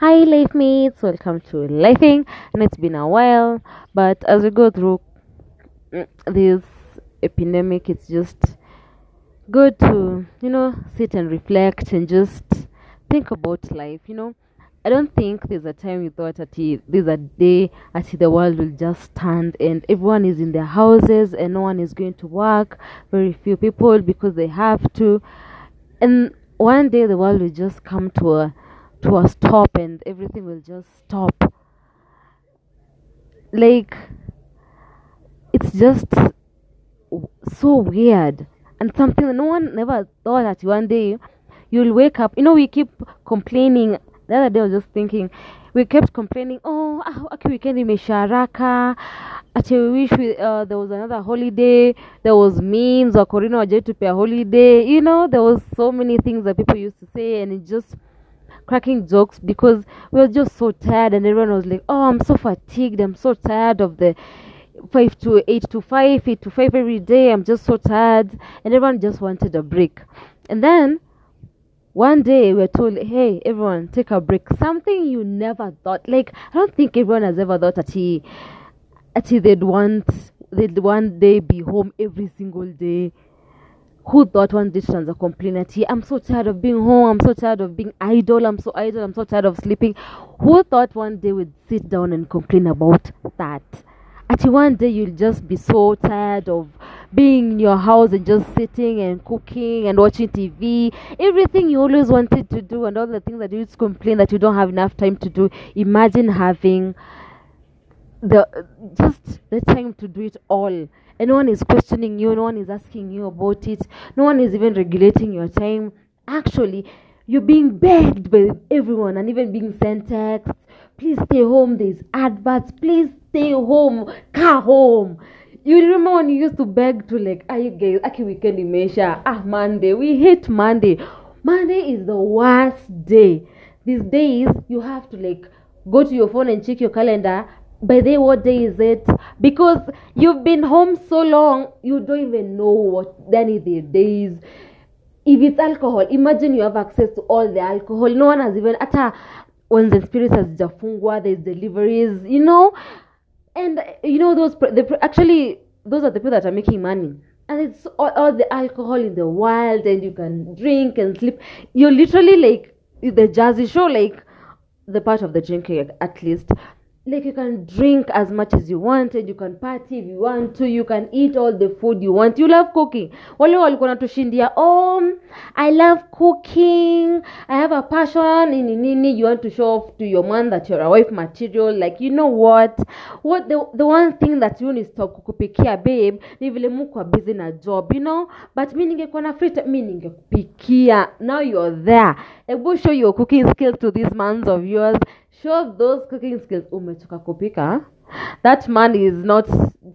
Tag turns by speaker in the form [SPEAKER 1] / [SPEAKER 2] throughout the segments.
[SPEAKER 1] Hi, life mates, welcome to Lifing. And it's been a while, but as we go through mm, this epidemic, it's just good to, you know, sit and reflect and just think about life. You know, I don't think there's a time you thought that there's a day that the world will just stand and everyone is in their houses and no one is going to work. Very few people because they have to. And one day the world will just come to a to a stop and everything will just stop. Like it's just so weird and something no one never thought that one day you'll wake up. You know, we keep complaining. The other day I was just thinking, we kept complaining, oh, ah, okay, weekend imeisha haraka. Ati we wish we, uh, there was another holiday. There was memes to pay a holiday. You know, there was so many things that people used to say, and it just cracking jokes because we were just so tired, and everyone was like, oh, I'm so fatigued. I'm so tired of the five to eight to five, eight to five every day. I'm just so tired, and everyone just wanted a break. And then one day we were told, hey, everyone, take a break. Something you never thought. Like, I don't think everyone has ever thought that he, that he they'd want, they'd one day be home every single day. Who thought one day turns a complaint that he, I'm so tired of being home, I'm so tired of being idle, I'm so idle, I'm so tired of sleeping. Who thought one day would sit down and complain about that? Actually, one day you'll just be so tired of being in your house and just sitting and cooking and watching TV. Everything you always wanted to do and all the things that you to complain that you don't have enough time to do. Imagine having the just the time to do it all. And no one is questioning you, no one is asking you about it, no one is even regulating your time. Actually, you're being begged by everyone and even being sent texts. Please stay home, there's adverts, please stay home, car home. You remember when you used to beg to like, are you guys, okay, weekend imeisha, ah, Monday, we hate Monday. Monday is the worst day. These days, you have to like go to your phone and check your calendar. By the what day is it? Because you've been home so long, you don't even know what any of the days. If it's alcohol, imagine you have access to all the alcohol. No one has even hata when the spirits has jafungwa, there's deliveries, you know. And you know those the, actually those are the people that are making money. And it's all, all the alcohol in the wild, and you can drink and sleep. You're literally like the Jersey Shore, like the part of the drinking at least like you can drink as much as you want and you can party if you want to you can eat all the food you want. You love cooking. Wale walikuwa natushindia oh i love cooking. I have a passion. Nini nini you want to show off to your man that you're a wife material. Like you know what? What the, the one thing that you need stop kukupikia babe ni vile mko busy na job you know? But mi ningekuwa na free mi ningekupikia. Now you're there. Ebu show your cooking skills to these mans of yours show those cooking skills umetoka kupika? That man is not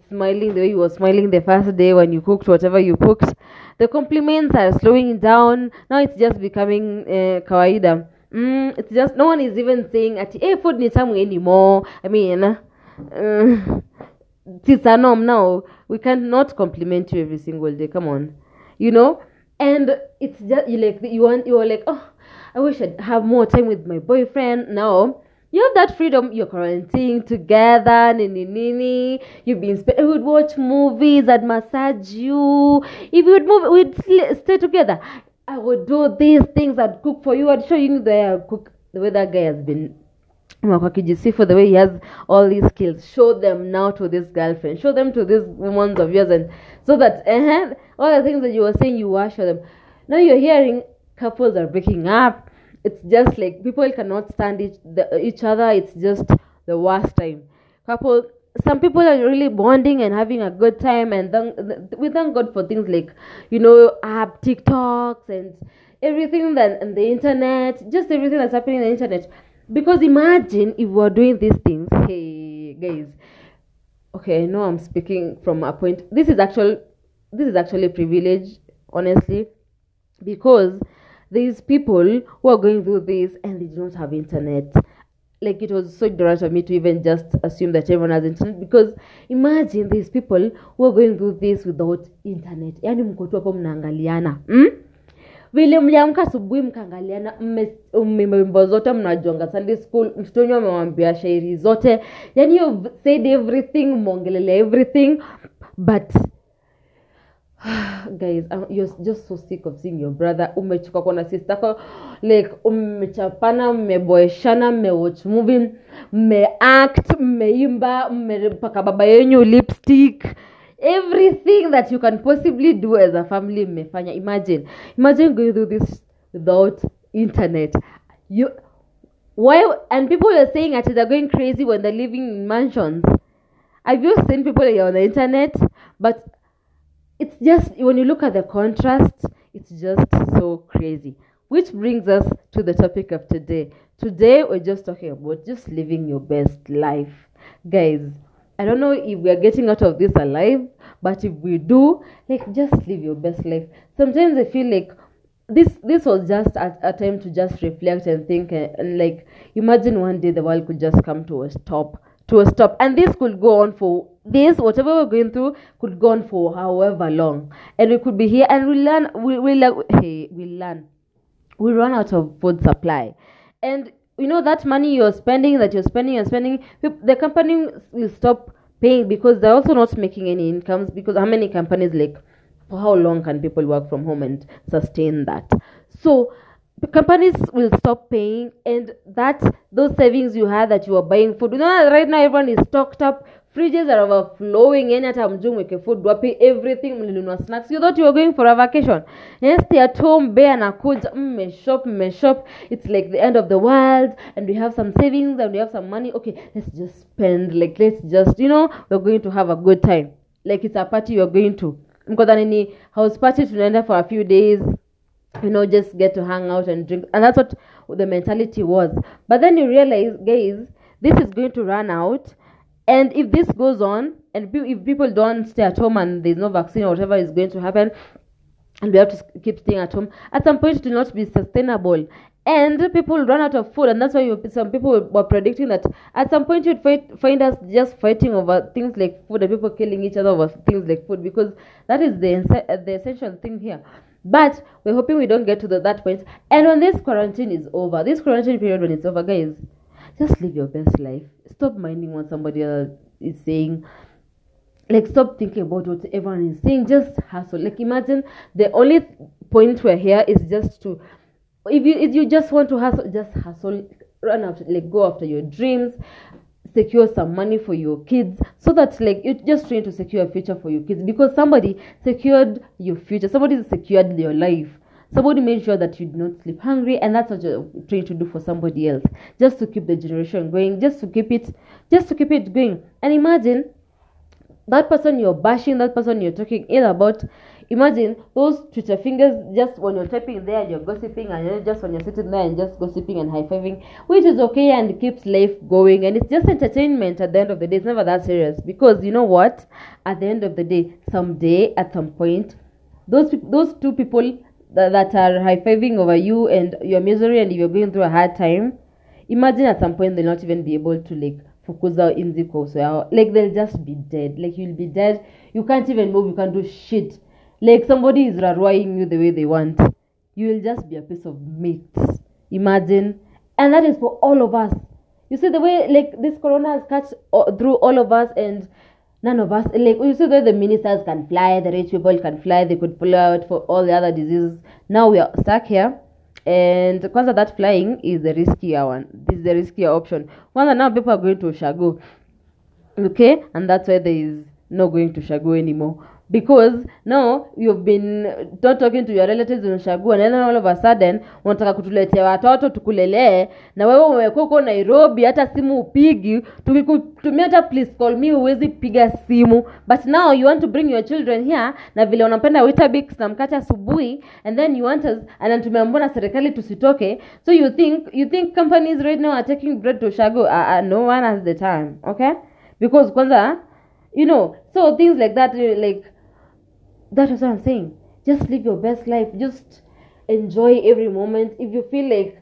[SPEAKER 1] smiling the way he was smiling the first day when you cooked whatever you cooked. The compliments are slowing down. Now it's just becoming uh, kawaida. Mm, it's just no one is even saying ati hey, food ni tamu anymore. I mean uh, it's a norm now. We cannot compliment you every single day. Come on. You know? And it's just you like you want you're like oh i wish i'd have more time with my boyfriend. Now you have that freedom you're quarantining together nini nini. You've been Spe- we'd watch movies i'd massage you. If we'd move we'd sl- stay together. I would do these things i'd cook for you i'd show you the way i cook the way that guy has been. Akijisifu the way he has all these skills show them now to this girlfriend show them to these women of yours and so that uh all the things that you were saying you wash them. Now you're hearing couples are breaking up it's just like people cannot stand each, the, each other. It's just the worst time. Couple some people are really bonding and having a good time and then we thank god for things like you know app tiktoks and everything that and the internet just everything that's happening in the internet. Because imagine if we are doing these things. Hey guys. Okay i know i'm speaking from a point this is actual this is actually privilege honestly. Because these people who are going through this and they do not have internet. Like it was so ignorant of me to even just assume that everyone has internet because imagine these people who are going through this without internet. Yani mko tu mnaangaliana mm? vile mliamka asubuhi mkaangaliana mme- zote mnajonga sunday school mtoto wenyu amewambia shairi zote. Yani you've said everything mmeongelelea everything but guys I'm, you're just so sick of seeing your brother. Umechoka kuona sister yako like mmechapana mmeboeshana mmewatch movie mmeact mmeimba mmepaka baba yenyu lipstick. Everything that you can possibly do as a family mmefanya. Imagine imagine going through this without internet. You why and people are saying that they're going crazy when they're living in mansions. Have you seen people on the internet but it's just when you look at the contrast it's just so crazy. Which brings us to the topic of today. Today we're just talking about just living your best life. Guys i don't know if we are getting out of this alive but if we do like just live your best life. Sometimes i feel like this this was just a, a time to just reflect and think and, and like imagine one day the world could just come to a stop to a stop. And this could go on for this whatever we're going through could go on for however long. And we could be here and we learn we we like hey we learn. We run out of food supply. And you know that money you're spending that you're spending and spending the company will stop paying because they're also not making any incomes. Because how many companies like for how long can people work from home and sustain that? So companies will stop paying and that those savings you had that you were buying food. You know that right now everyone is stocked up. Fridges are overflowing yani hata mjuu mweke food wapi. Everything mlinunua snacks. You thought you were going for a vacation. Yes stay at home bear anakuja mmeshop mmeshop it's like the end of the world and we have some savings and we have some money. Okay let's just spend. Like let's just you know we're going to have a good time. Like it's a party you're going to. Mkodhani ni house party tunaenda for a few days you know just get to hang out and drink. And that's what the mentality was. But then you realize guys this is going to run out. And if this goes on and pe- if people don't stay at home and there's no vaccine or whatever is going to happen and we have to keep staying at home at some point it will not be sustainable. And people run out of food and that's why you, some people were predicting that at some point you'd fight, find us just fighting over things like food and people killing each other over things like food because that is the, the essential thing here but we're hoping we don't get to the, that point. And when this quarantine is over this quarantine period when it's over guys just live your best life. Stop minding what somebody else is saying. Like stop thinking about what everyone is saying. Just hustle. Like imagine the only point we're here is just to if you if you just want to hustle just hustle. Run after like go after your dreams secure some money for your kids so that like you're just trying to secure a future for your kids. Because somebody secured your future somebody secured your life. Somebody made sure that you did not sleep hungry and that's what you're trying to do for somebody else. Just to keep the generation going just to keep it just to keep it going. And imagine that person you're bashing, that person you're talking ill about, imagine those Twitter fingers just when you're typing there you're gossiping, and just when you're sitting there and just gossiping and high fiving, which is okay and keeps life going. And it's just entertainment at the end of the day. It's never that serious because you know what? At the end of the day, someday, at some point, those those two people that, that are high fiving over you and your misery and you're going through a hard time, imagine at some point they'll not even be able to like fukuza inzi kwa uso yao like they'll just be dead. Like you'll be dead. You can't even move. You can't do shit. Like somebody is raroing you the way they want you will just be a piece of meat. Imagine. And that is for all of us. You see the way like this corona has cut uh, through all of us and none of us like you see the way the ministers can fly the rich people can fly they could pull out for all the other diseases. Now we are stuck here and kwanza that flying is the riskier one. This is the riskier option. Kwanza now people are going to shago okay? And that's why there is no going to shago anymore because now you've been not talking to your relatives and then all of a sudden unataka kutuletea watoto tukulelee na wewe umekuwa uko nairobi hata simu upigi tukikutumia hata please call me huwezi piga simu. But now you want to bring your children here na vile unapenda witabix na mkate asubuhi and then you want us and mbona serikali tusitoke. So you think you think companies right now are taking bread to shago uh, uh, no one has the time okay? Because kwanza you know so things like that uh, like that is what i'm saying. Just live your best life. Just enjoy every moment. If you feel like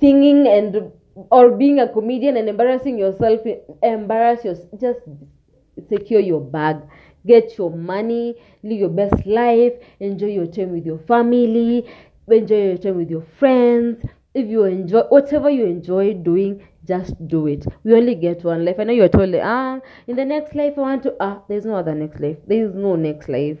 [SPEAKER 1] singing and or being a comedian and embarrassing yourself embarrass yourself just secure your bag. Get your money, live your best life, enjoy your time with your family, enjoy your time with your friends. If you enjoy whatever you enjoy doing, just do it. We only get one life. I know you're told, ah, in the next life I want to, ah, there's no other next life. There is no next life.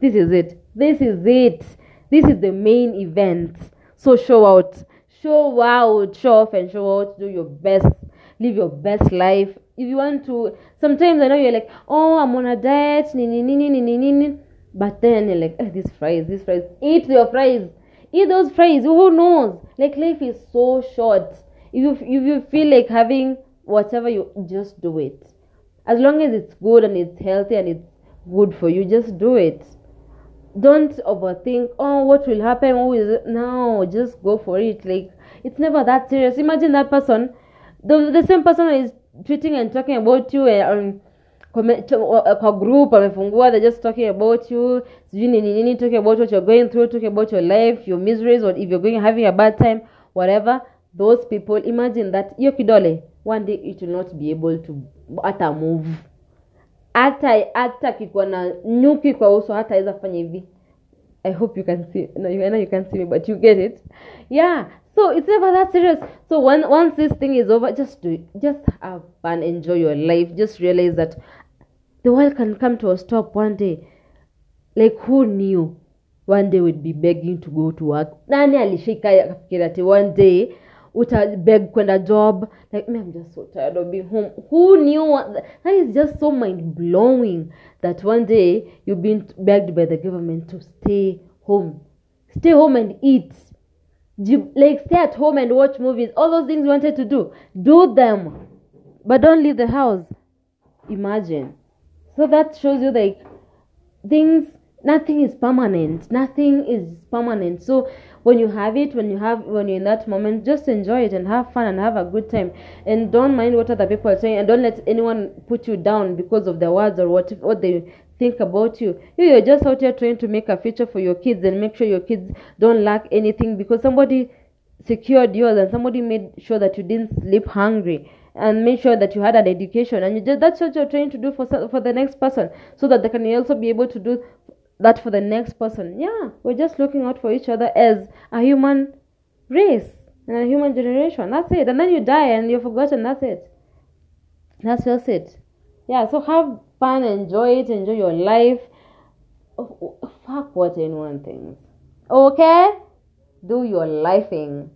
[SPEAKER 1] This is it. This is it. This is the main event. So show out. Show out. Show off and show out. Do your best. Live your best life. If you want to, sometimes I know you're like, oh, I'm on a diet, nini. But then you're like, oh, this fries, this fries. Eat your fries. Eat those fries. Who knows? Like life is so short. If you if you feel like having whatever you just do it. As long as it's good and it's healthy and it's good for you, just do it don't overthink oh what will happen who is it? no just go for it like it's never that serious imagine that person the, the same person is tweeting and talking about you eh, um, and kwa uh, uh, group amefungua they're just talking about you sijui nini talking about what you're going through talking about your life your miseries or if you're going having a bad time whatever those people imagine that hiyo kidole one day it will not be able to hata move. Hata hata kikuwa na nyuki kwa uso hata aweza kufanya hivi. I hope you can see no, you, know you can see me but you get it. Yeah so it's never that serious. So when, once this thing is over just do it just have fun enjoy your life. Just realize that the world can come to a stop one day. Like who knew? One day we'd be begging to go to work. Nani alishika akafikiri ati one day utabeg kwenda job. Like me i'm just so tired of being home. Who knew that is just so mind blowing that one day you've been begged by the government to stay home. Stay home and eat. Like stay at home and watch movies. All those things you wanted to do. Do them. But don't leave the house. Imagine. So that shows you like things nothing is permanent. Nothing is permanent. So when you have it when you have when you're in that moment just enjoy it and have fun and have a good time. And don't mind what other people are saying and don't let anyone put you down because of their words or what what they think about you. You're just out here trying to make a future for your kids and make sure your kids don't lack anything because somebody secured yours and somebody made sure that you didn't sleep hungry and make sure that you had an education. And you just, that's what you're trying to do for for the next person so that they can also be able to do that for the next person. Yeah, we're just looking out for each other as a human race and a human generation. That's it. And then you die and you're forgotten. That's it. That's just it. Yeah, so have fun, enjoy it, enjoy your life. Oh, oh fuck what anyone thinks. Okay? Do your lifing.